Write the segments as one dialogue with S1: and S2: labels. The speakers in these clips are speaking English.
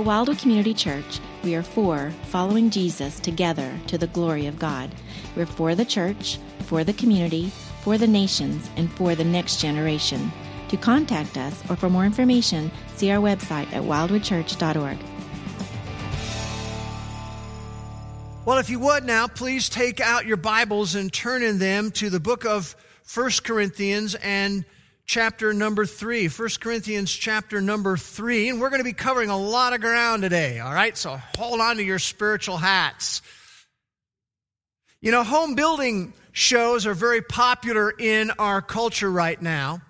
S1: At Wildwood Community Church, we are for following Jesus together to the glory of God. We're for the church, for the community, for the nations, and for the next generation. To contact us or for more information, see our website at wildwoodchurch.org.
S2: Well, if you would now, please take out your Bibles and turn in them to the book of First Corinthians and chapter number 3. 1 Corinthians chapter number 3. And we're going to be covering a lot of ground today, all right? So hold on to your spiritual hats. You know, home building shows are very popular in our culture right now.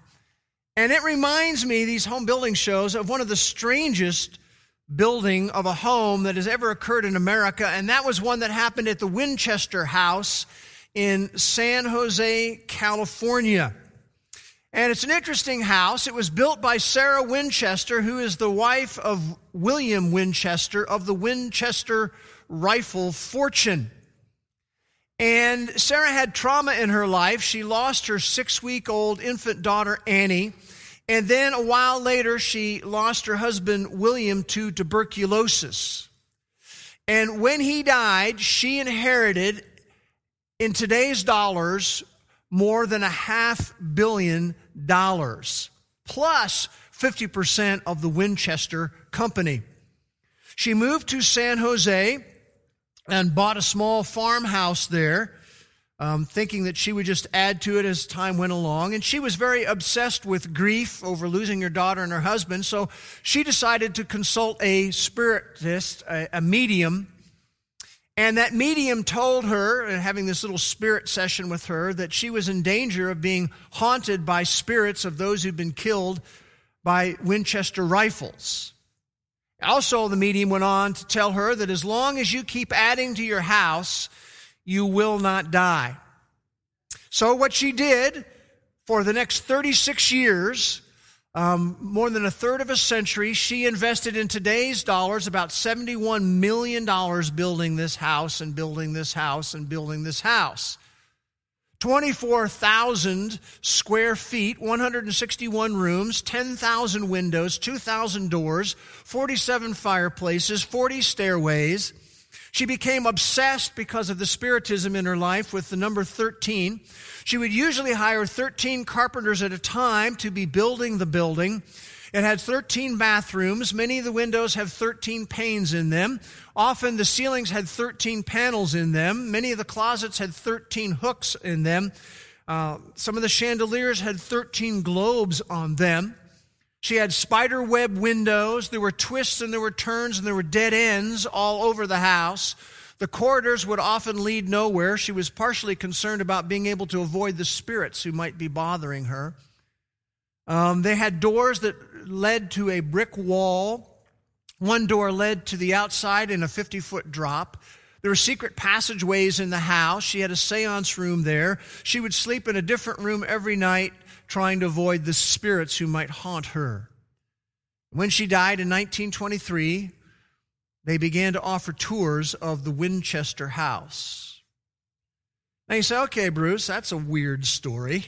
S2: And it reminds me, these home building shows, of one of the strangest building of a home that has ever occurred in America, and that was one that happened at the Winchester House in San Jose, California. And it's an interesting house. It was built by Sarah Winchester, who is the wife of William Winchester of the Winchester rifle fortune. And Sarah had trauma in her life. She lost her six week old infant daughter, Annie. And then a while later, she lost her husband, William, to tuberculosis. And when he died, she inherited, in today's dollars, more than a half billion dollars, plus 50% of the Winchester Company. She moved to San Jose and bought a small farmhouse there, um, thinking that she would just add to it as time went along. And she was very obsessed with grief over losing her daughter and her husband, so she decided to consult a spiritist, a, a medium. And that medium told her, uh, having this little spirit session with her, that she was in danger of being haunted by spirits of those who'd been killed by Winchester rifles. Also, the medium went on to tell her that as long as you keep adding to your house, you will not die. So, what she did for the next 36 years, um, more than a third of a century, she invested in today's dollars about $71 million building this house and building this house and building this house. 24,000 square feet, 161 rooms, 10,000 windows, 2,000 doors, 47 fireplaces, 40 stairways. She became obsessed because of the spiritism in her life with the number 13. She would usually hire 13 carpenters at a time to be building the building. It had 13 bathrooms. Many of the windows have 13 panes in them. Often the ceilings had 13 panels in them. Many of the closets had 13 hooks in them. Uh, some of the chandeliers had 13 globes on them. She had spider web windows. There were twists and there were turns and there were dead ends all over the house. The corridors would often lead nowhere. She was partially concerned about being able to avoid the spirits who might be bothering her. Um, they had doors that led to a brick wall. One door led to the outside in a 50 foot drop. There were secret passageways in the house. She had a seance room there. She would sleep in a different room every night, trying to avoid the spirits who might haunt her. When she died in 1923, they began to offer tours of the Winchester house. Now you say, okay, Bruce, that's a weird story.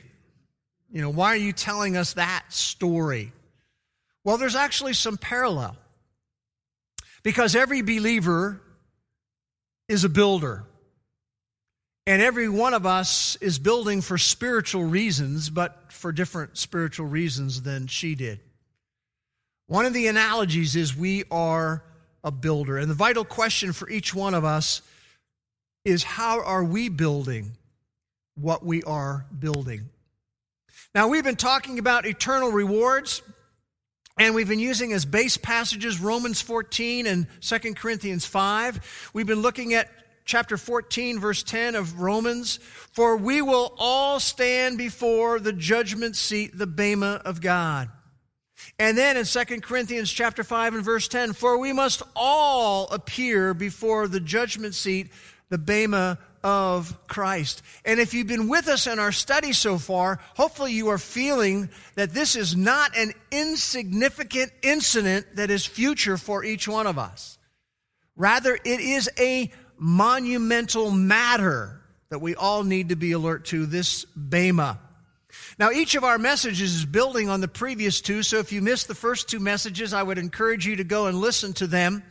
S2: You know, why are you telling us that story? Well, there's actually some parallel. Because every believer is a builder. And every one of us is building for spiritual reasons, but for different spiritual reasons than she did. One of the analogies is we are a builder. And the vital question for each one of us is how are we building what we are building? Now, we've been talking about eternal rewards. And we've been using as base passages Romans 14 and 2 Corinthians 5. We've been looking at chapter 14, verse 10 of Romans. For we will all stand before the judgment seat, the Bema of God. And then in 2 Corinthians chapter 5 and verse 10, for we must all appear before the judgment seat, the Bema of Christ. And if you've been with us in our study so far, hopefully you are feeling that this is not an insignificant incident that is future for each one of us. Rather, it is a monumental matter that we all need to be alert to this Bema. Now, each of our messages is building on the previous two, so if you missed the first two messages, I would encourage you to go and listen to them.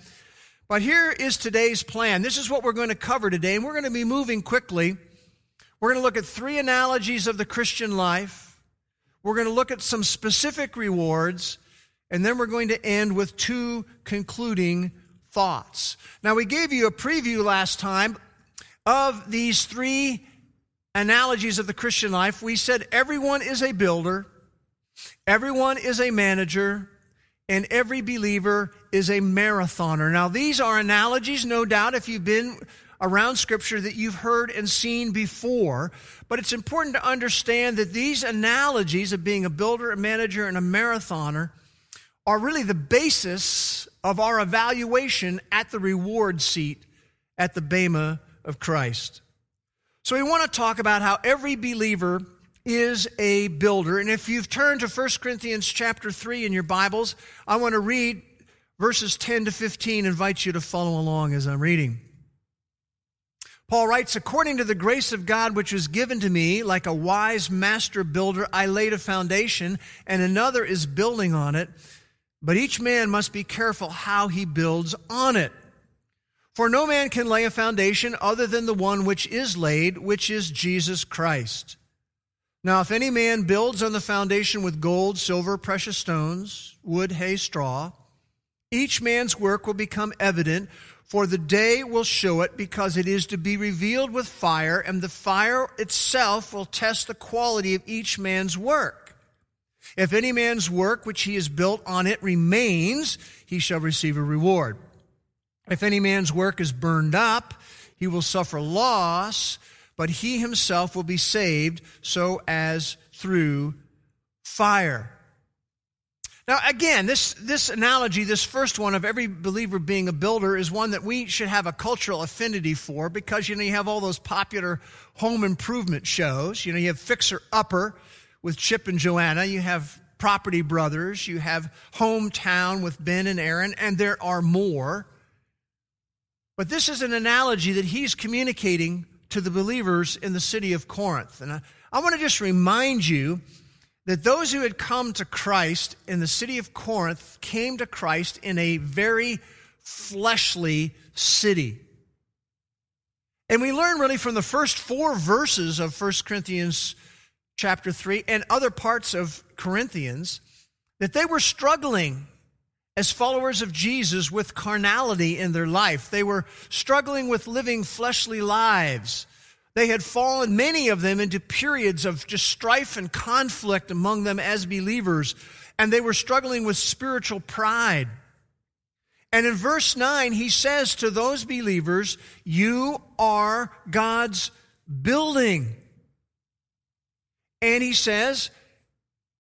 S2: But here is today's plan. This is what we're going to cover today, and we're going to be moving quickly. We're going to look at three analogies of the Christian life. We're going to look at some specific rewards, and then we're going to end with two concluding thoughts. Now, we gave you a preview last time of these three analogies of the Christian life, we said everyone is a builder, everyone is a manager, and every believer is a marathoner. Now, these are analogies, no doubt, if you've been around Scripture that you've heard and seen before. But it's important to understand that these analogies of being a builder, a manager, and a marathoner are really the basis of our evaluation at the reward seat at the Bema of Christ. So we want to talk about how every believer is a builder. And if you've turned to 1 Corinthians chapter 3 in your Bibles, I want to read verses 10 to 15, invite you to follow along as I'm reading. Paul writes, According to the grace of God which was given to me, like a wise master builder, I laid a foundation, and another is building on it. But each man must be careful how he builds on it. For no man can lay a foundation other than the one which is laid, which is Jesus Christ. Now, if any man builds on the foundation with gold, silver, precious stones, wood, hay, straw, each man's work will become evident, for the day will show it, because it is to be revealed with fire, and the fire itself will test the quality of each man's work. If any man's work which he has built on it remains, he shall receive a reward. If any man's work is burned up, he will suffer loss, but he himself will be saved so as through fire. Now, again, this, this analogy, this first one of every believer being a builder, is one that we should have a cultural affinity for because, you know, you have all those popular home improvement shows. You know, you have Fixer Upper with Chip and Joanna, you have Property Brothers, you have Hometown with Ben and Erin, and there are more. But this is an analogy that he's communicating to the believers in the city of Corinth. And I, I want to just remind you that those who had come to Christ in the city of Corinth came to Christ in a very fleshly city. And we learn really from the first four verses of 1 Corinthians chapter 3 and other parts of Corinthians that they were struggling as followers of Jesus with carnality in their life. They were struggling with living fleshly lives. They had fallen, many of them, into periods of just strife and conflict among them as believers, and they were struggling with spiritual pride. And in verse 9, he says to those believers, You are God's building. And he says,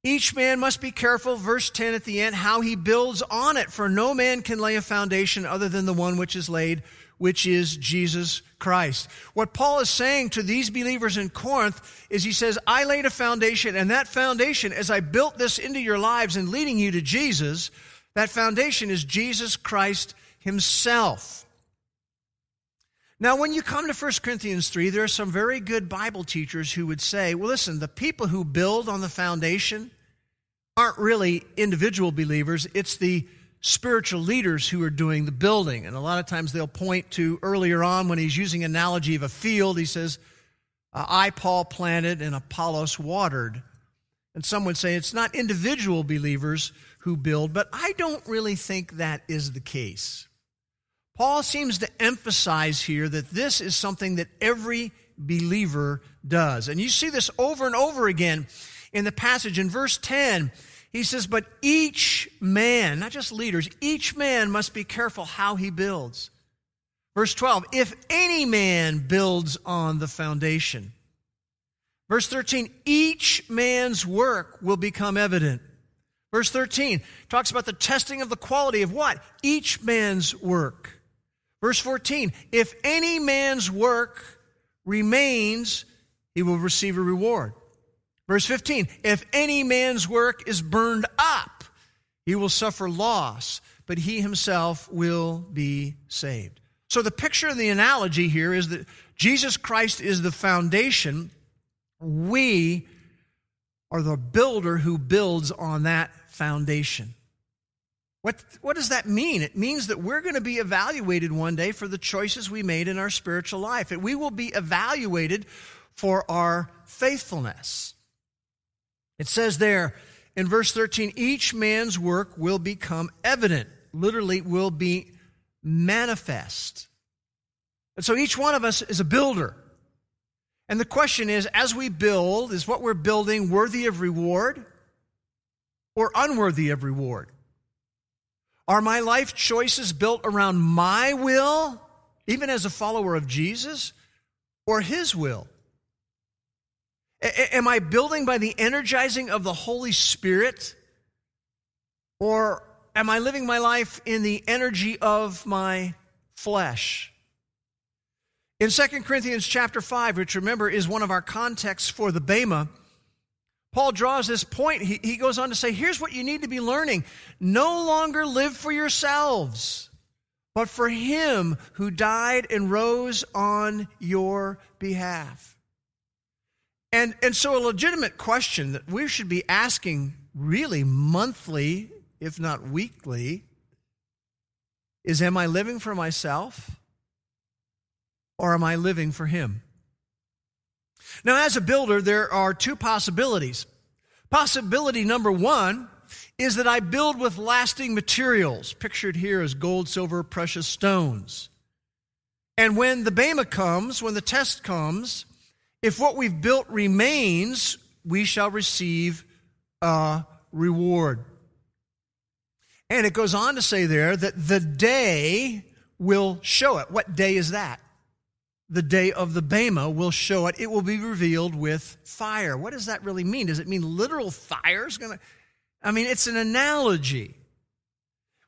S2: each man must be careful, verse 10 at the end, how he builds on it, for no man can lay a foundation other than the one which is laid, which is Jesus Christ. What Paul is saying to these believers in Corinth is he says, I laid a foundation, and that foundation, as I built this into your lives and leading you to Jesus, that foundation is Jesus Christ himself. Now, when you come to 1 Corinthians 3, there are some very good Bible teachers who would say, well, listen, the people who build on the foundation aren't really individual believers, it's the spiritual leaders who are doing the building. And a lot of times they'll point to earlier on when he's using analogy of a field, he says, I, Paul, planted and Apollos watered. And some would say it's not individual believers who build, but I don't really think that is the case. Paul seems to emphasize here that this is something that every believer does. And you see this over and over again in the passage. In verse 10, he says, But each man, not just leaders, each man must be careful how he builds. Verse 12, if any man builds on the foundation. Verse 13, each man's work will become evident. Verse 13 talks about the testing of the quality of what? Each man's work. Verse 14 If any man's work remains, he will receive a reward. Verse 15 If any man's work is burned up, he will suffer loss, but he himself will be saved. So the picture and the analogy here is that Jesus Christ is the foundation. We are the builder who builds on that foundation. What, what does that mean? It means that we're going to be evaluated one day for the choices we made in our spiritual life. And we will be evaluated for our faithfulness. It says there in verse 13, each man's work will become evident, literally, will be manifest. And so each one of us is a builder. And the question is as we build, is what we're building worthy of reward or unworthy of reward? Are my life choices built around my will, even as a follower of Jesus, or his will? A- am I building by the energizing of the Holy Spirit? Or am I living my life in the energy of my flesh? In 2 Corinthians chapter 5, which remember is one of our contexts for the Bema, Paul draws this point. He, he goes on to say, here's what you need to be learning. No longer live for yourselves, but for him who died and rose on your behalf. And, and so, a legitimate question that we should be asking really monthly, if not weekly, is Am I living for myself or am I living for Him? Now, as a builder, there are two possibilities. Possibility number one is that I build with lasting materials, pictured here as gold, silver, precious stones. And when the Bema comes, when the test comes, if what we've built remains, we shall receive a reward. And it goes on to say there that the day will show it. What day is that? The day of the Bema will show it. It will be revealed with fire. What does that really mean? Does it mean literal fire is going to? I mean, it's an analogy.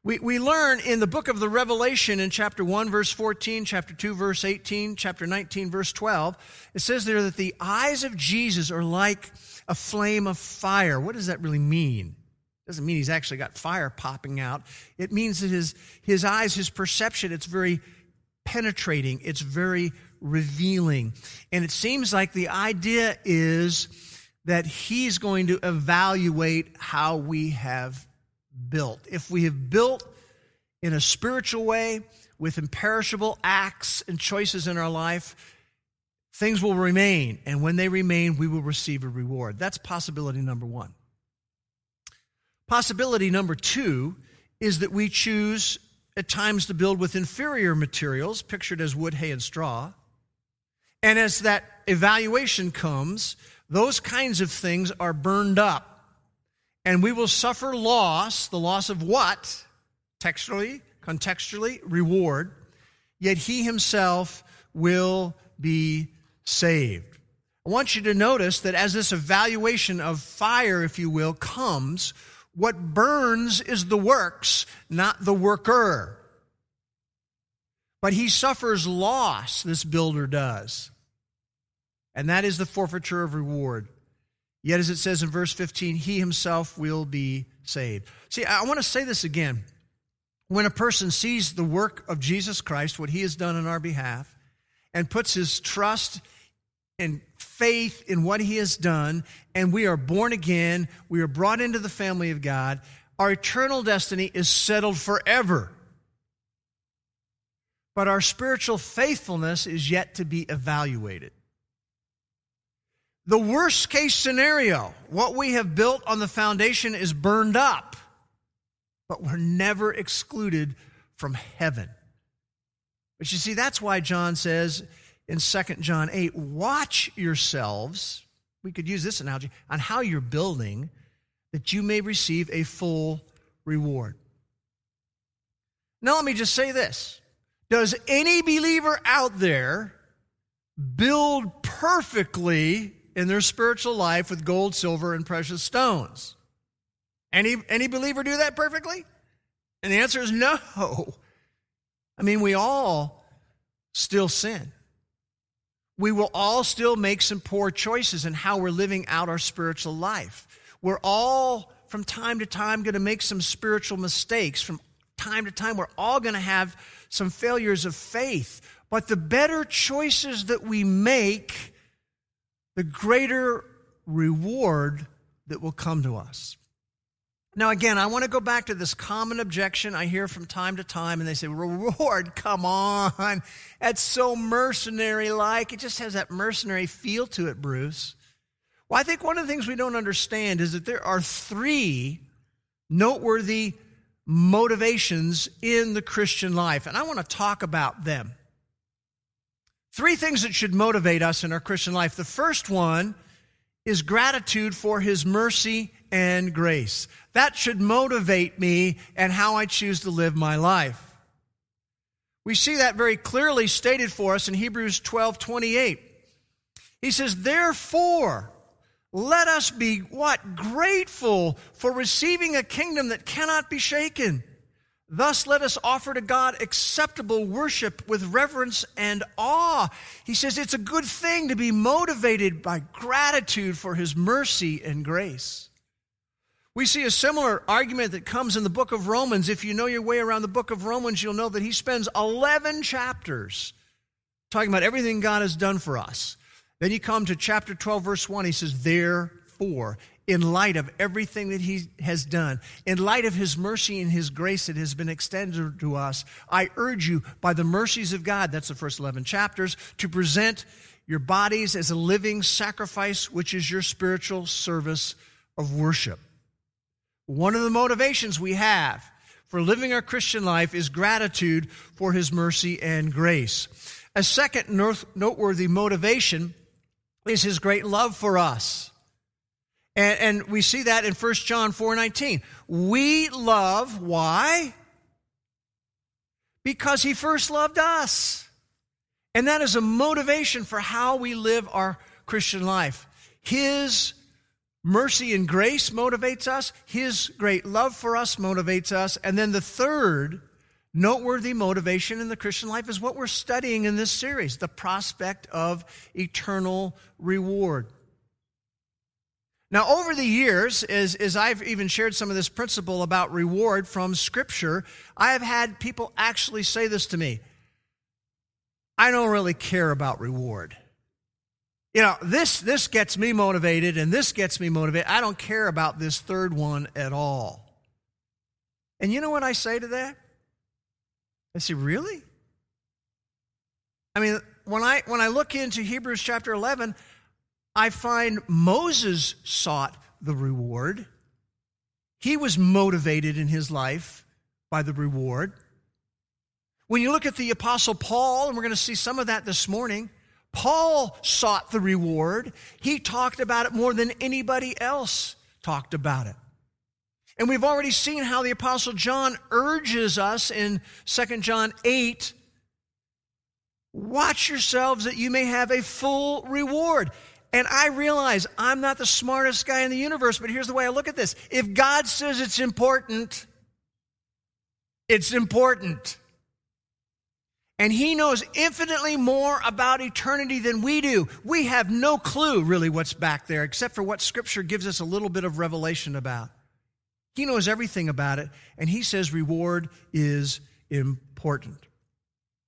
S2: We, we learn in the book of the Revelation in chapter 1, verse 14, chapter 2, verse 18, chapter 19, verse 12, it says there that the eyes of Jesus are like a flame of fire. What does that really mean? It doesn't mean he's actually got fire popping out. It means that his, his eyes, his perception, it's very penetrating, it's very revealing. And it seems like the idea is that he's going to evaluate how we have built. If we have built in a spiritual way with imperishable acts and choices in our life, things will remain. And when they remain, we will receive a reward. That's possibility number one. Possibility number two is that we choose at times to build with inferior materials, pictured as wood, hay, and straw. And as that evaluation comes, those kinds of things are burned up. And we will suffer loss, the loss of what? Textually, contextually, reward. Yet he himself will be saved. I want you to notice that as this evaluation of fire, if you will, comes, what burns is the works, not the worker. But he suffers loss, this builder does. And that is the forfeiture of reward. Yet, as it says in verse 15, he himself will be saved. See, I want to say this again. When a person sees the work of Jesus Christ, what he has done on our behalf, and puts his trust and faith in what he has done, and we are born again, we are brought into the family of God, our eternal destiny is settled forever. But our spiritual faithfulness is yet to be evaluated. The worst case scenario, what we have built on the foundation is burned up, but we're never excluded from heaven. But you see, that's why John says, in 2 John 8, watch yourselves. We could use this analogy on how you're building that you may receive a full reward. Now, let me just say this Does any believer out there build perfectly in their spiritual life with gold, silver, and precious stones? Any, any believer do that perfectly? And the answer is no. I mean, we all still sin we will all still make some poor choices in how we're living out our spiritual life. We're all, from time to time, going to make some spiritual mistakes. From time to time, we're all going to have some failures of faith. But the better choices that we make, the greater reward that will come to us. Now, again, I want to go back to this common objection I hear from time to time, and they say, Reward, come on. That's so mercenary like. It just has that mercenary feel to it, Bruce. Well, I think one of the things we don't understand is that there are three noteworthy motivations in the Christian life, and I want to talk about them. Three things that should motivate us in our Christian life. The first one is gratitude for his mercy and grace. That should motivate me and how I choose to live my life. We see that very clearly stated for us in Hebrews 12 28. He says, Therefore, let us be what? Grateful for receiving a kingdom that cannot be shaken. Thus, let us offer to God acceptable worship with reverence and awe. He says it's a good thing to be motivated by gratitude for His mercy and grace. We see a similar argument that comes in the book of Romans. If you know your way around the book of Romans, you'll know that he spends 11 chapters talking about everything God has done for us. Then you come to chapter 12, verse 1. He says, Therefore, in light of everything that he has done, in light of his mercy and his grace that has been extended to us, I urge you, by the mercies of God, that's the first 11 chapters, to present your bodies as a living sacrifice, which is your spiritual service of worship. One of the motivations we have for living our Christian life is gratitude for his mercy and grace. A second noteworthy motivation is his great love for us. And, and we see that in 1 John 4:19. We love why? Because he first loved us. And that is a motivation for how we live our Christian life. His Mercy and grace motivates us. His great love for us motivates us. And then the third noteworthy motivation in the Christian life is what we're studying in this series the prospect of eternal reward. Now, over the years, as, as I've even shared some of this principle about reward from Scripture, I have had people actually say this to me I don't really care about reward. You know, this, this gets me motivated and this gets me motivated. I don't care about this third one at all. And you know what I say to that? I say, really? I mean, when I, when I look into Hebrews chapter 11, I find Moses sought the reward. He was motivated in his life by the reward. When you look at the Apostle Paul, and we're going to see some of that this morning, Paul sought the reward. He talked about it more than anybody else talked about it. And we've already seen how the apostle John urges us in 2 John 8, watch yourselves that you may have a full reward. And I realize I'm not the smartest guy in the universe, but here's the way I look at this. If God says it's important, it's important. And he knows infinitely more about eternity than we do. We have no clue really what's back there, except for what Scripture gives us a little bit of revelation about. He knows everything about it, and he says reward is important.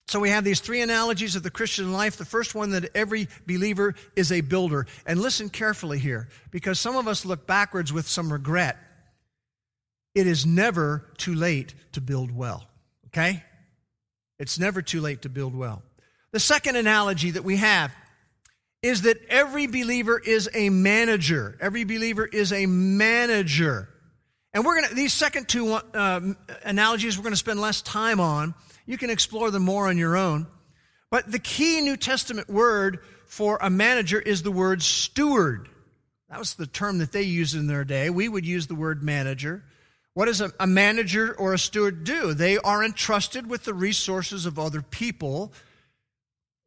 S2: So we have these three analogies of the Christian life. The first one that every believer is a builder. And listen carefully here, because some of us look backwards with some regret. It is never too late to build well. Okay? It's never too late to build well. The second analogy that we have is that every believer is a manager. Every believer is a manager. And we're going to, these second two uh, analogies, we're going to spend less time on. You can explore them more on your own. But the key New Testament word for a manager is the word steward. That was the term that they used in their day. We would use the word manager. What does a, a manager or a steward do? They are entrusted with the resources of other people,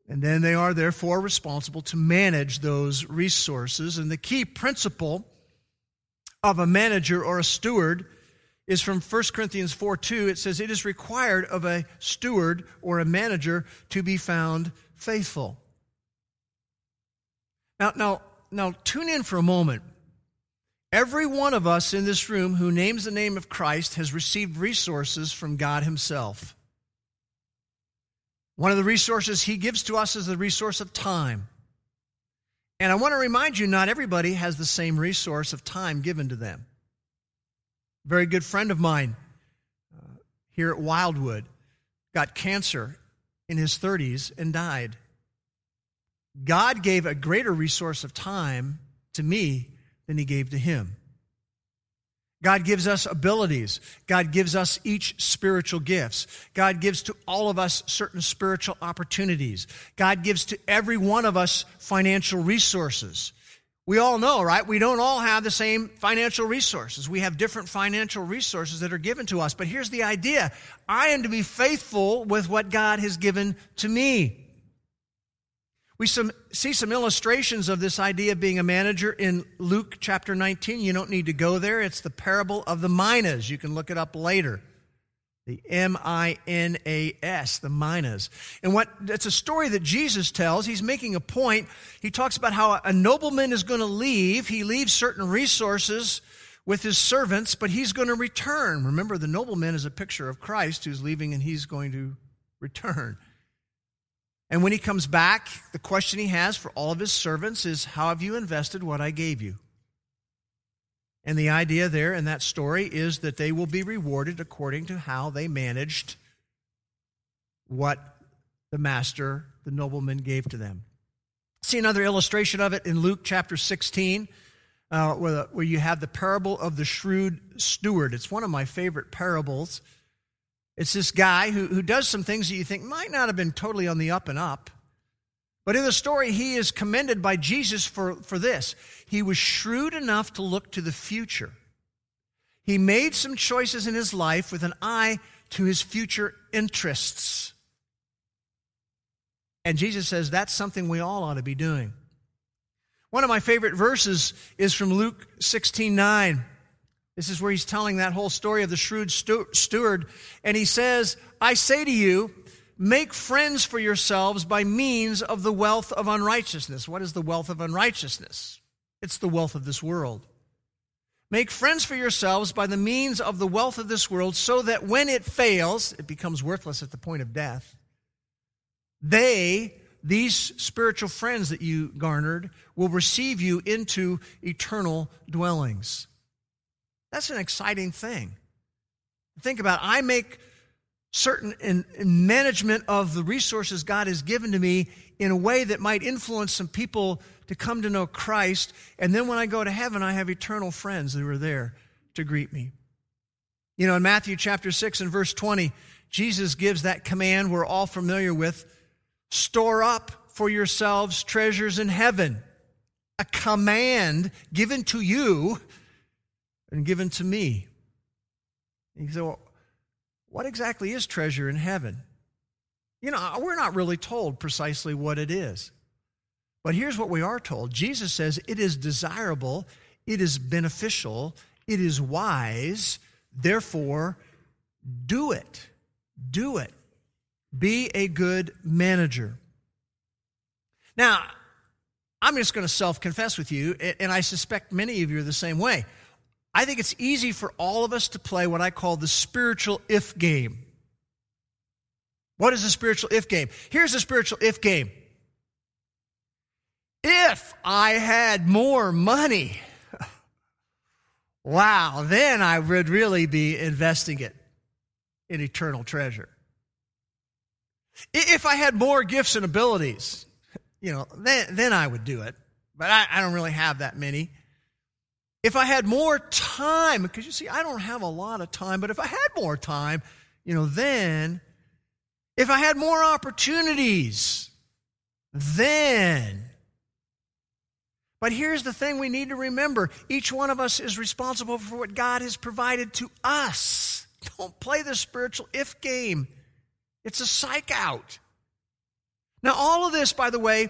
S2: and then they are therefore responsible to manage those resources. And the key principle of a manager or a steward is from 1 Corinthians 4 2. It says, It is required of a steward or a manager to be found faithful. Now, now, now tune in for a moment. Every one of us in this room who names the name of Christ has received resources from God Himself. One of the resources He gives to us is the resource of time. And I want to remind you not everybody has the same resource of time given to them. Very good friend of mine uh, here at Wildwood got cancer in his 30s and died. God gave a greater resource of time to me than he gave to him. God gives us abilities. God gives us each spiritual gifts. God gives to all of us certain spiritual opportunities. God gives to every one of us financial resources. We all know, right? We don't all have the same financial resources. We have different financial resources that are given to us. But here's the idea I am to be faithful with what God has given to me. We some, see some illustrations of this idea of being a manager in Luke chapter 19. You don't need to go there. It's the parable of the minas. You can look it up later. The M I N A S, the minas. And what it's a story that Jesus tells. He's making a point. He talks about how a nobleman is going to leave. He leaves certain resources with his servants, but he's going to return. Remember, the nobleman is a picture of Christ who's leaving and he's going to return. And when he comes back, the question he has for all of his servants is, How have you invested what I gave you? And the idea there in that story is that they will be rewarded according to how they managed what the master, the nobleman, gave to them. See another illustration of it in Luke chapter 16, uh, where, where you have the parable of the shrewd steward. It's one of my favorite parables. It's this guy who, who does some things that you think might not have been totally on the up and up. But in the story, he is commended by Jesus for, for this. He was shrewd enough to look to the future. He made some choices in his life with an eye to his future interests. And Jesus says that's something we all ought to be doing. One of my favorite verses is from Luke 16 9. This is where he's telling that whole story of the shrewd steward. And he says, I say to you, make friends for yourselves by means of the wealth of unrighteousness. What is the wealth of unrighteousness? It's the wealth of this world. Make friends for yourselves by the means of the wealth of this world, so that when it fails, it becomes worthless at the point of death. They, these spiritual friends that you garnered, will receive you into eternal dwellings. That's an exciting thing. Think about. I make certain in, in management of the resources God has given to me in a way that might influence some people to come to know Christ. And then when I go to heaven, I have eternal friends who are there to greet me. You know, in Matthew chapter 6 and verse 20, Jesus gives that command we're all familiar with store up for yourselves treasures in heaven. A command given to you and given to me. You say, well, what exactly is treasure in heaven? You know, we're not really told precisely what it is. But here's what we are told Jesus says it is desirable, it is beneficial, it is wise, therefore, do it. Do it. Be a good manager. Now, I'm just going to self confess with you, and I suspect many of you are the same way. I think it's easy for all of us to play what I call the spiritual if game. What is the spiritual if game? Here's the spiritual if game. If I had more money, wow, then I would really be investing it in eternal treasure. If I had more gifts and abilities, you know, then, then I would do it. But I, I don't really have that many. If I had more time, because you see, I don't have a lot of time, but if I had more time, you know, then, if I had more opportunities, then. But here's the thing we need to remember each one of us is responsible for what God has provided to us. Don't play the spiritual if game, it's a psych out. Now, all of this, by the way,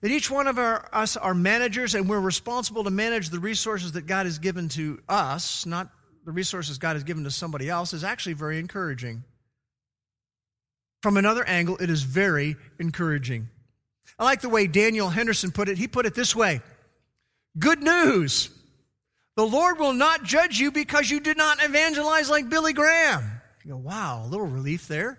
S2: that each one of our, us are managers and we're responsible to manage the resources that God has given to us, not the resources God has given to somebody else, is actually very encouraging. From another angle, it is very encouraging. I like the way Daniel Henderson put it. He put it this way Good news. The Lord will not judge you because you did not evangelize like Billy Graham. You go, wow, a little relief there.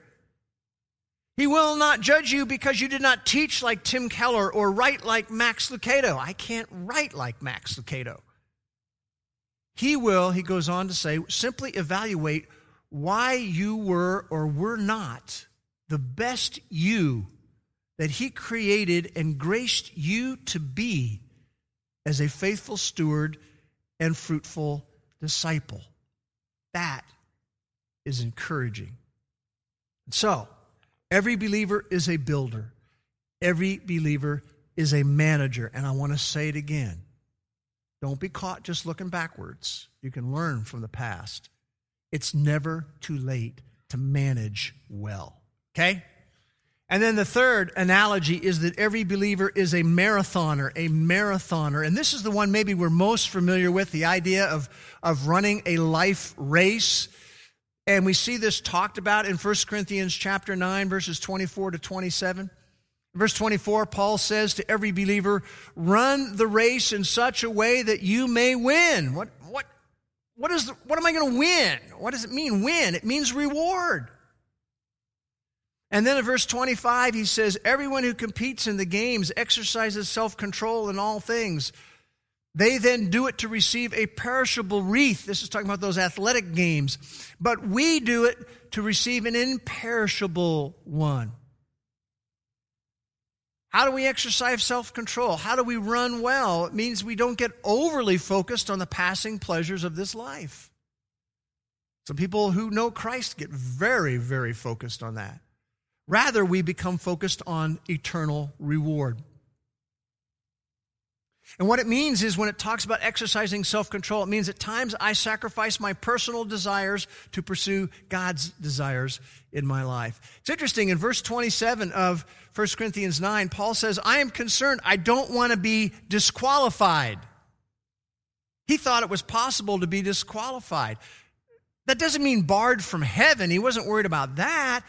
S2: He will not judge you because you did not teach like Tim Keller or write like Max Lucado. I can't write like Max Lucado. He will, he goes on to say, simply evaluate why you were or were not the best you that he created and graced you to be as a faithful steward and fruitful disciple. That is encouraging. So, every believer is a builder, every believer is a manager. And I want to say it again don't be caught just looking backwards. You can learn from the past. It's never too late to manage well. Okay? And then the third analogy is that every believer is a marathoner, a marathoner. And this is the one maybe we're most familiar with the idea of, of running a life race. And we see this talked about in 1 Corinthians chapter 9, verses 24 to 27. Verse 24, Paul says to every believer, run the race in such a way that you may win. What, what, what, is the, what am I going to win? What does it mean, win? It means reward. And then in verse 25, he says, Everyone who competes in the games exercises self control in all things. They then do it to receive a perishable wreath. This is talking about those athletic games. But we do it to receive an imperishable one. How do we exercise self control? How do we run well? It means we don't get overly focused on the passing pleasures of this life. Some people who know Christ get very, very focused on that. Rather, we become focused on eternal reward. And what it means is when it talks about exercising self control, it means at times I sacrifice my personal desires to pursue God's desires in my life. It's interesting, in verse 27 of 1 Corinthians 9, Paul says, I am concerned, I don't want to be disqualified. He thought it was possible to be disqualified. That doesn't mean barred from heaven. He wasn't worried about that.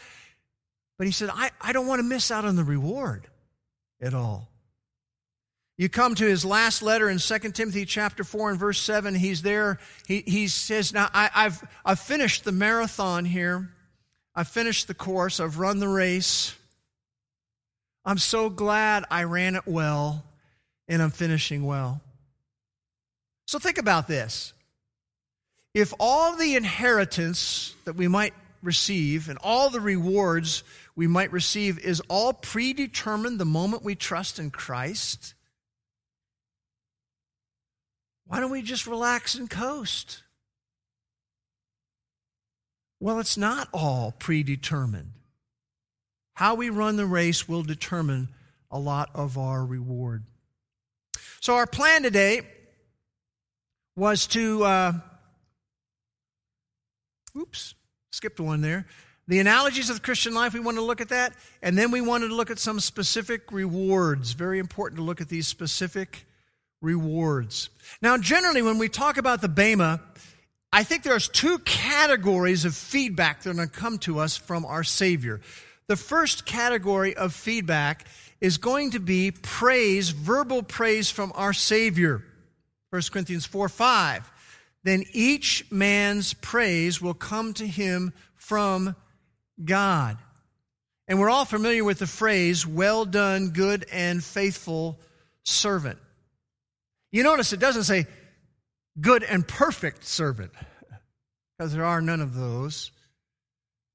S2: But he said, I, I don't want to miss out on the reward at all. You come to his last letter in 2 Timothy chapter 4 and verse 7. He's there. He, he says, Now I, have I've finished the marathon here. I've finished the course. I've run the race. I'm so glad I ran it well and I'm finishing well. So think about this. If all the inheritance that we might receive and all the rewards we might receive is all predetermined the moment we trust in Christ? Why don't we just relax and coast? Well, it's not all predetermined. How we run the race will determine a lot of our reward. So, our plan today was to, uh, oops, skipped one there. The analogies of the Christian life, we want to look at that. And then we wanted to look at some specific rewards. Very important to look at these specific rewards. Now, generally, when we talk about the Bema, I think there's two categories of feedback that are going to come to us from our Savior. The first category of feedback is going to be praise, verbal praise from our Savior. 1 Corinthians 4 5. Then each man's praise will come to him from God. And we're all familiar with the phrase, well done, good and faithful servant. You notice it doesn't say good and perfect servant, because there are none of those.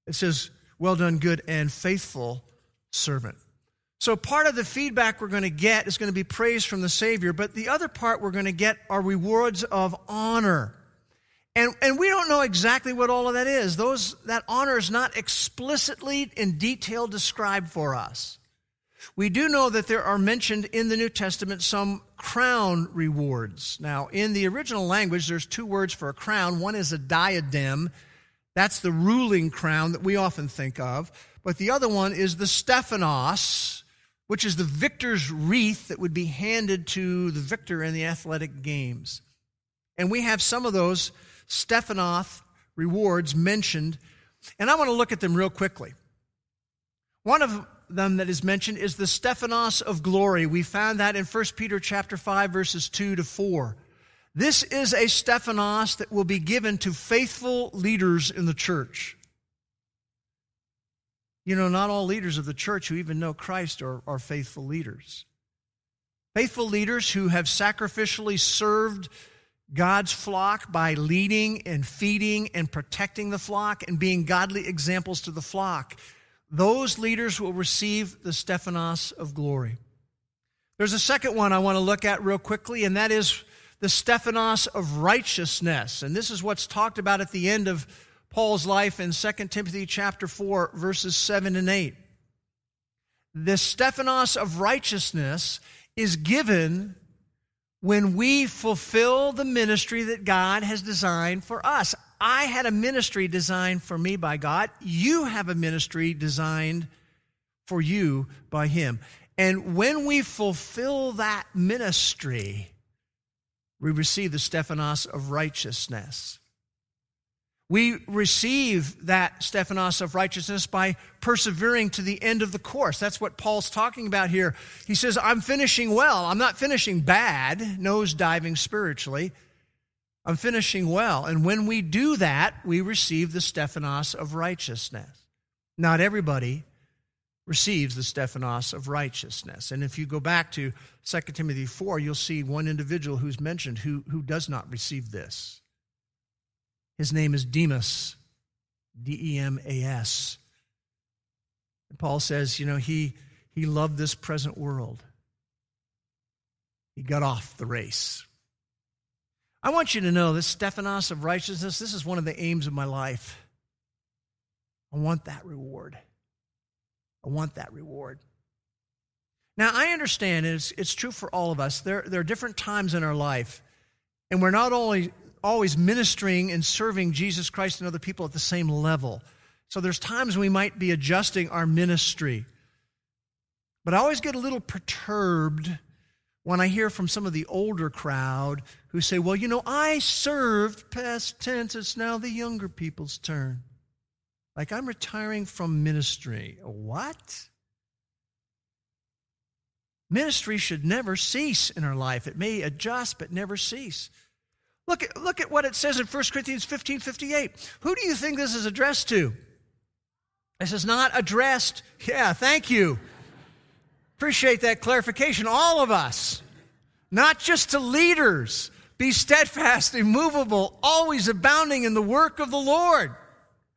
S2: It says, well done, good and faithful servant. So, part of the feedback we're going to get is going to be praise from the Savior, but the other part we're going to get are rewards of honor. And, and we don't know exactly what all of that is. Those, that honor is not explicitly in detail described for us. We do know that there are mentioned in the New Testament some crown rewards. Now, in the original language, there's two words for a crown. One is a diadem. That's the ruling crown that we often think of. But the other one is the Stephanos, which is the victor's wreath that would be handed to the victor in the athletic games. And we have some of those Stephanoth rewards mentioned, and I want to look at them real quickly. One of them that is mentioned is the Stephanos of glory. We found that in 1 Peter chapter 5 verses 2 to 4. This is a Stephanos that will be given to faithful leaders in the church. You know, not all leaders of the church who even know Christ are, are faithful leaders. Faithful leaders who have sacrificially served God's flock by leading and feeding and protecting the flock and being godly examples to the flock. Those leaders will receive the Stephanos of glory. There's a second one I want to look at real quickly, and that is the Stephanos of righteousness. And this is what's talked about at the end of Paul's life in 2 Timothy chapter 4 verses 7 and 8. The Stephanos of righteousness is given when we fulfill the ministry that God has designed for us. I had a ministry designed for me by God. You have a ministry designed for you by Him. And when we fulfill that ministry, we receive the Stephanos of righteousness. We receive that Stephanos of righteousness by persevering to the end of the course. That's what Paul's talking about here. He says, I'm finishing well. I'm not finishing bad, nose diving spiritually. I'm finishing well. And when we do that, we receive the Stephanos of righteousness. Not everybody receives the Stephanos of righteousness. And if you go back to 2 Timothy 4, you'll see one individual who's mentioned who, who does not receive this. His name is Demas, D E M A S. And Paul says, you know, he, he loved this present world. He got off the race. I want you to know this Stephanos of righteousness, this is one of the aims of my life. I want that reward. I want that reward. Now, I understand it's, it's true for all of us. There, there are different times in our life, and we're not only always ministering and serving Jesus Christ and other people at the same level. So there's times we might be adjusting our ministry. But I always get a little perturbed when I hear from some of the older crowd who say, Well, you know, I served past tense, it's now the younger people's turn. Like I'm retiring from ministry. What? Ministry should never cease in our life. It may adjust, but never cease. Look at, look at what it says in 1 Corinthians 15 58. Who do you think this is addressed to? This is not addressed. Yeah, thank you. Appreciate that clarification. All of us, not just to leaders. Be steadfast, immovable, always abounding in the work of the Lord.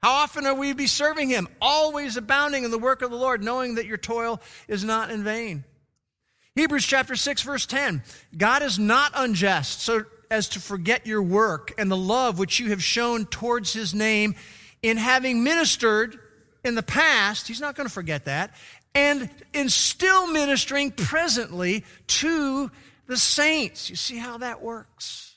S2: How often are we be serving Him? Always abounding in the work of the Lord, knowing that your toil is not in vain. Hebrews chapter 6, verse 10 God is not unjust so as to forget your work and the love which you have shown towards His name in having ministered in the past. He's not going to forget that. And in still ministering presently to the saints. You see how that works?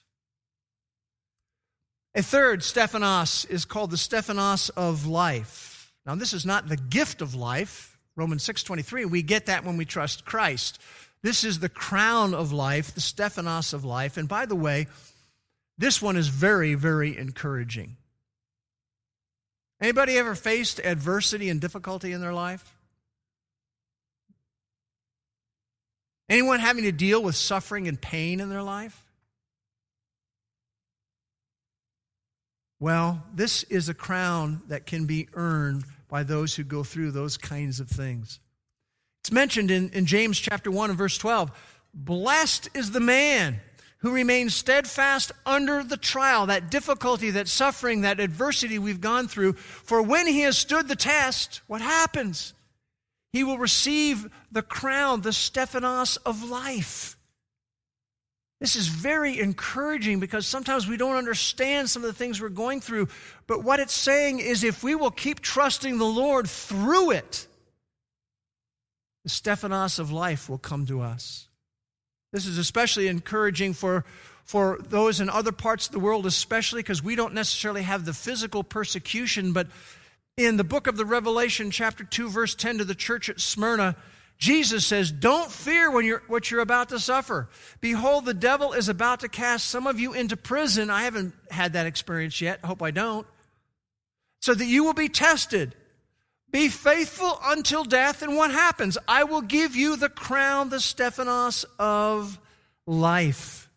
S2: A third Stephanos is called the Stephanos of life. Now, this is not the gift of life. Romans 6:23, we get that when we trust Christ. This is the crown of life, the Stephanos of life. And by the way, this one is very, very encouraging. Anybody ever faced adversity and difficulty in their life? Anyone having to deal with suffering and pain in their life? Well, this is a crown that can be earned by those who go through those kinds of things. It's mentioned in, in James chapter 1 and verse 12. Blessed is the man who remains steadfast under the trial, that difficulty, that suffering, that adversity we've gone through. For when he has stood the test, what happens? He will receive the crown, the Stephanos of life. This is very encouraging because sometimes we don't understand some of the things we're going through. But what it's saying is if we will keep trusting the Lord through it, the Stephanos of life will come to us. This is especially encouraging for, for those in other parts of the world, especially because we don't necessarily have the physical persecution. But in the book of the Revelation, chapter 2, verse 10, to the church at Smyrna, Jesus says, Don't fear when you're, what you're about to suffer. Behold, the devil is about to cast some of you into prison. I haven't had that experience yet. Hope I don't. So that you will be tested. Be faithful until death, and what happens? I will give you the crown, the Stephanos of life.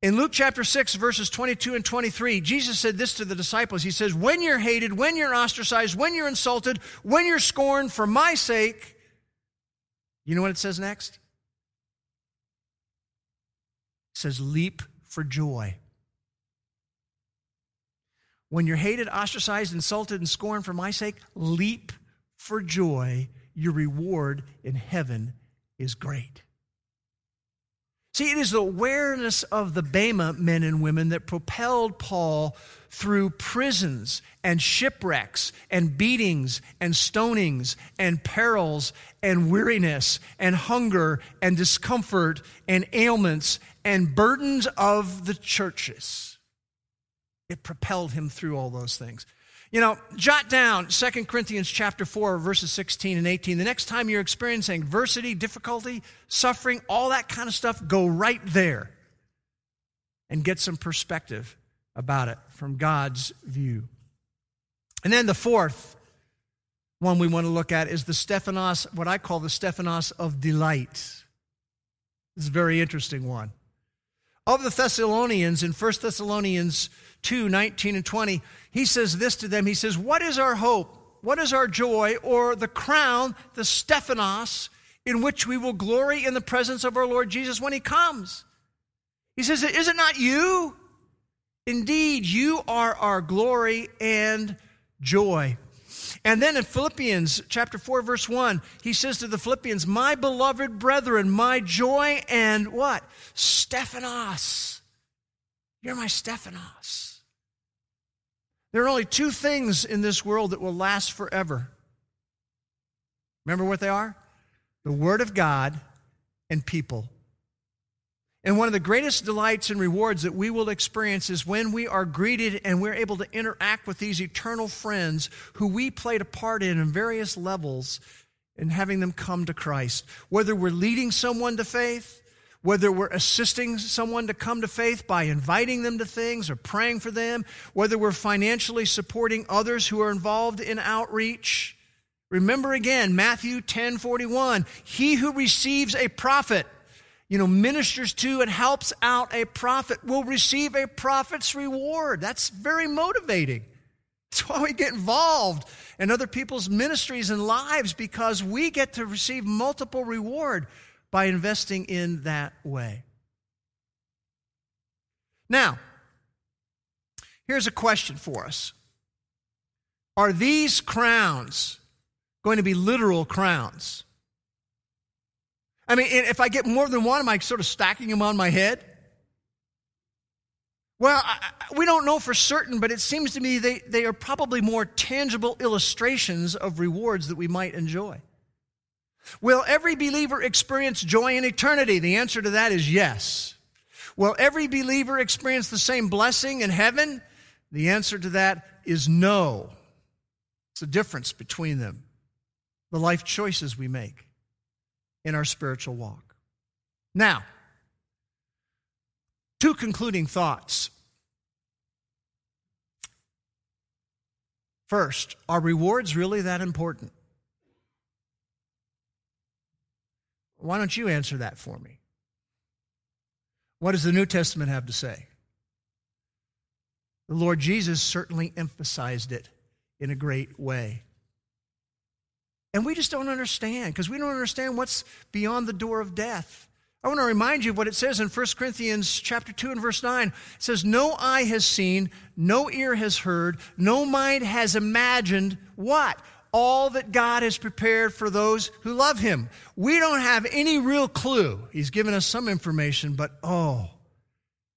S2: In Luke chapter 6, verses 22 and 23, Jesus said this to the disciples. He says, When you're hated, when you're ostracized, when you're insulted, when you're scorned for my sake, you know what it says next? It says, Leap for joy. When you're hated, ostracized, insulted, and scorned for my sake, leap for joy. Your reward in heaven is great. See, it is the awareness of the Bema men and women that propelled Paul through prisons and shipwrecks and beatings and stonings and perils and weariness and hunger and discomfort and ailments and burdens of the churches. It propelled him through all those things. You know, jot down 2 Corinthians chapter 4 verses 16 and 18. The next time you're experiencing adversity, difficulty, suffering, all that kind of stuff, go right there and get some perspective about it from God's view. And then the fourth one we want to look at is the Stephanos, what I call the Stephanos of delight. This is a very interesting one. Of the Thessalonians in 1 Thessalonians 2 19 and 20, he says this to them. He says, What is our hope? What is our joy or the crown, the Stephanos, in which we will glory in the presence of our Lord Jesus when he comes? He says, Is it not you? Indeed, you are our glory and joy. And then in Philippians chapter 4 verse 1, he says to the Philippians, "My beloved brethren, my joy and what? Stephanos. You're my Stephanos." There are only two things in this world that will last forever. Remember what they are? The Word of God and people. And one of the greatest delights and rewards that we will experience is when we are greeted and we're able to interact with these eternal friends who we played a part in in various levels in having them come to Christ. Whether we're leading someone to faith, whether we're assisting someone to come to faith by inviting them to things or praying for them, whether we're financially supporting others who are involved in outreach. Remember again, Matthew 10 41. He who receives a prophet, you know, ministers to and helps out a prophet will receive a prophet's reward. That's very motivating. That's why we get involved in other people's ministries and lives because we get to receive multiple reward by investing in that way. Now, here's a question for us Are these crowns going to be literal crowns? I mean, if I get more than one, am I sort of stacking them on my head? Well, I, we don't know for certain, but it seems to me they, they are probably more tangible illustrations of rewards that we might enjoy. Will every believer experience joy in eternity? The answer to that is yes. Will every believer experience the same blessing in heaven? The answer to that is no. It's the difference between them, the life choices we make in our spiritual walk. Now, two concluding thoughts. First, are rewards really that important? Why don't you answer that for me? What does the New Testament have to say? The Lord Jesus certainly emphasized it in a great way. And we just don't understand because we don't understand what's beyond the door of death. I want to remind you of what it says in 1 Corinthians chapter 2 and verse 9. It says, No eye has seen, no ear has heard, no mind has imagined what? All that God has prepared for those who love Him. We don't have any real clue. He's given us some information, but oh,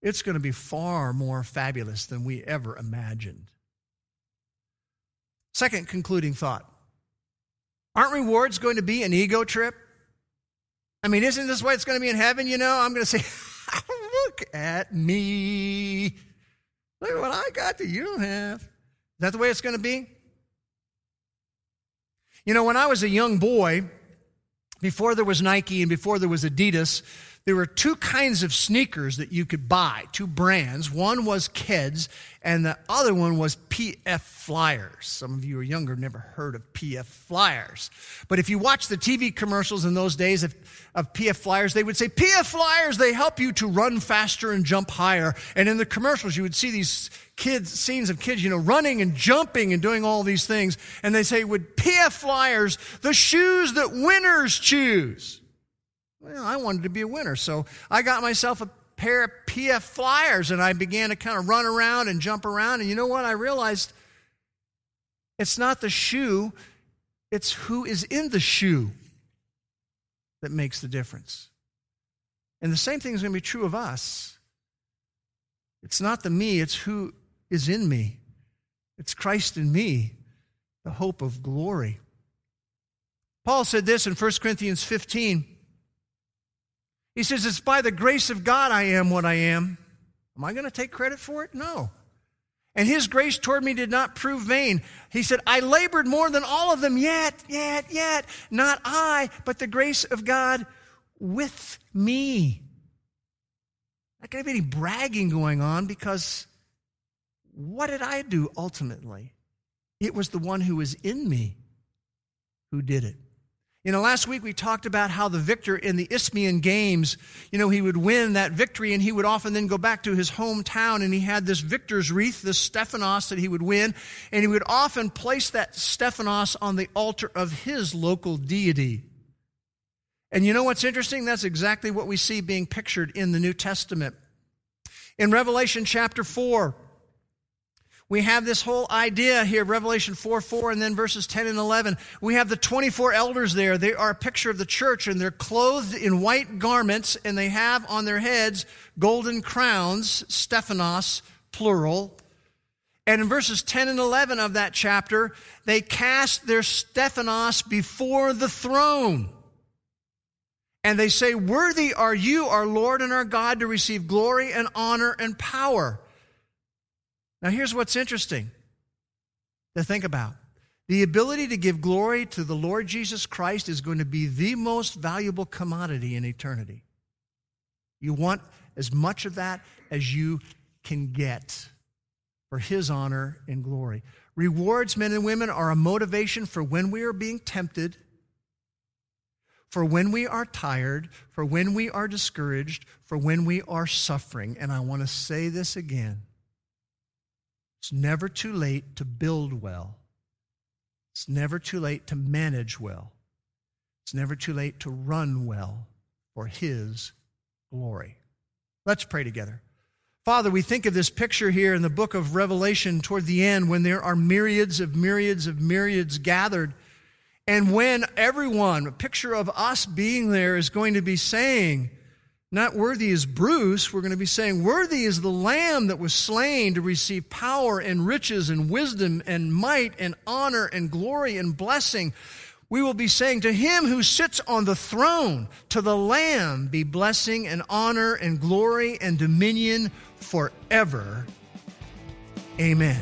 S2: it's going to be far more fabulous than we ever imagined. Second concluding thought Aren't rewards going to be an ego trip? I mean, isn't this what it's going to be in heaven? You know, I'm going to say, look at me. Look at what I got that you don't have. Is that the way it's going to be? You know, when I was a young boy, before there was Nike and before there was Adidas, there were two kinds of sneakers that you could buy, two brands. One was Keds, and the other one was PF Flyers. Some of you are younger, never heard of PF Flyers. But if you watch the TV commercials in those days of, of PF Flyers, they would say, PF Flyers, they help you to run faster and jump higher. And in the commercials, you would see these kids, scenes of kids, you know, running and jumping and doing all these things. And they say, would PF Flyers, the shoes that winners choose. Well, I wanted to be a winner, so I got myself a pair of PF Flyers and I began to kind of run around and jump around. And you know what? I realized it's not the shoe, it's who is in the shoe that makes the difference. And the same thing is going to be true of us. It's not the me, it's who is in me. It's Christ in me, the hope of glory. Paul said this in 1 Corinthians 15. He says, It's by the grace of God I am what I am. Am I going to take credit for it? No. And his grace toward me did not prove vain. He said, I labored more than all of them, yet, yet, yet, not I, but the grace of God with me. Not going to be any bragging going on because what did I do ultimately? It was the one who was in me who did it. You know, last week we talked about how the victor in the Isthmian Games, you know, he would win that victory and he would often then go back to his hometown and he had this victor's wreath, this Stephanos that he would win, and he would often place that Stephanos on the altar of his local deity. And you know what's interesting? That's exactly what we see being pictured in the New Testament. In Revelation chapter 4, we have this whole idea here, Revelation 4 4, and then verses 10 and 11. We have the 24 elders there. They are a picture of the church, and they're clothed in white garments, and they have on their heads golden crowns, Stephanos, plural. And in verses 10 and 11 of that chapter, they cast their Stephanos before the throne. And they say, Worthy are you, our Lord and our God, to receive glory and honor and power. Now, here's what's interesting to think about the ability to give glory to the Lord Jesus Christ is going to be the most valuable commodity in eternity. You want as much of that as you can get for His honor and glory. Rewards, men and women, are a motivation for when we are being tempted, for when we are tired, for when we are discouraged, for when we are suffering. And I want to say this again it's never too late to build well. It's never too late to manage well. It's never too late to run well for His glory. Let's pray together. Father, we think of this picture here in the book of Revelation toward the end when there are myriads of myriads of myriads gathered. And when everyone, a picture of us being there, is going to be saying, not worthy is Bruce, we're going to be saying, Worthy is the Lamb that was slain to receive power and riches and wisdom and might and honor and glory and blessing. We will be saying, To him who sits on the throne, to the Lamb, be blessing and honor and glory and dominion forever. Amen.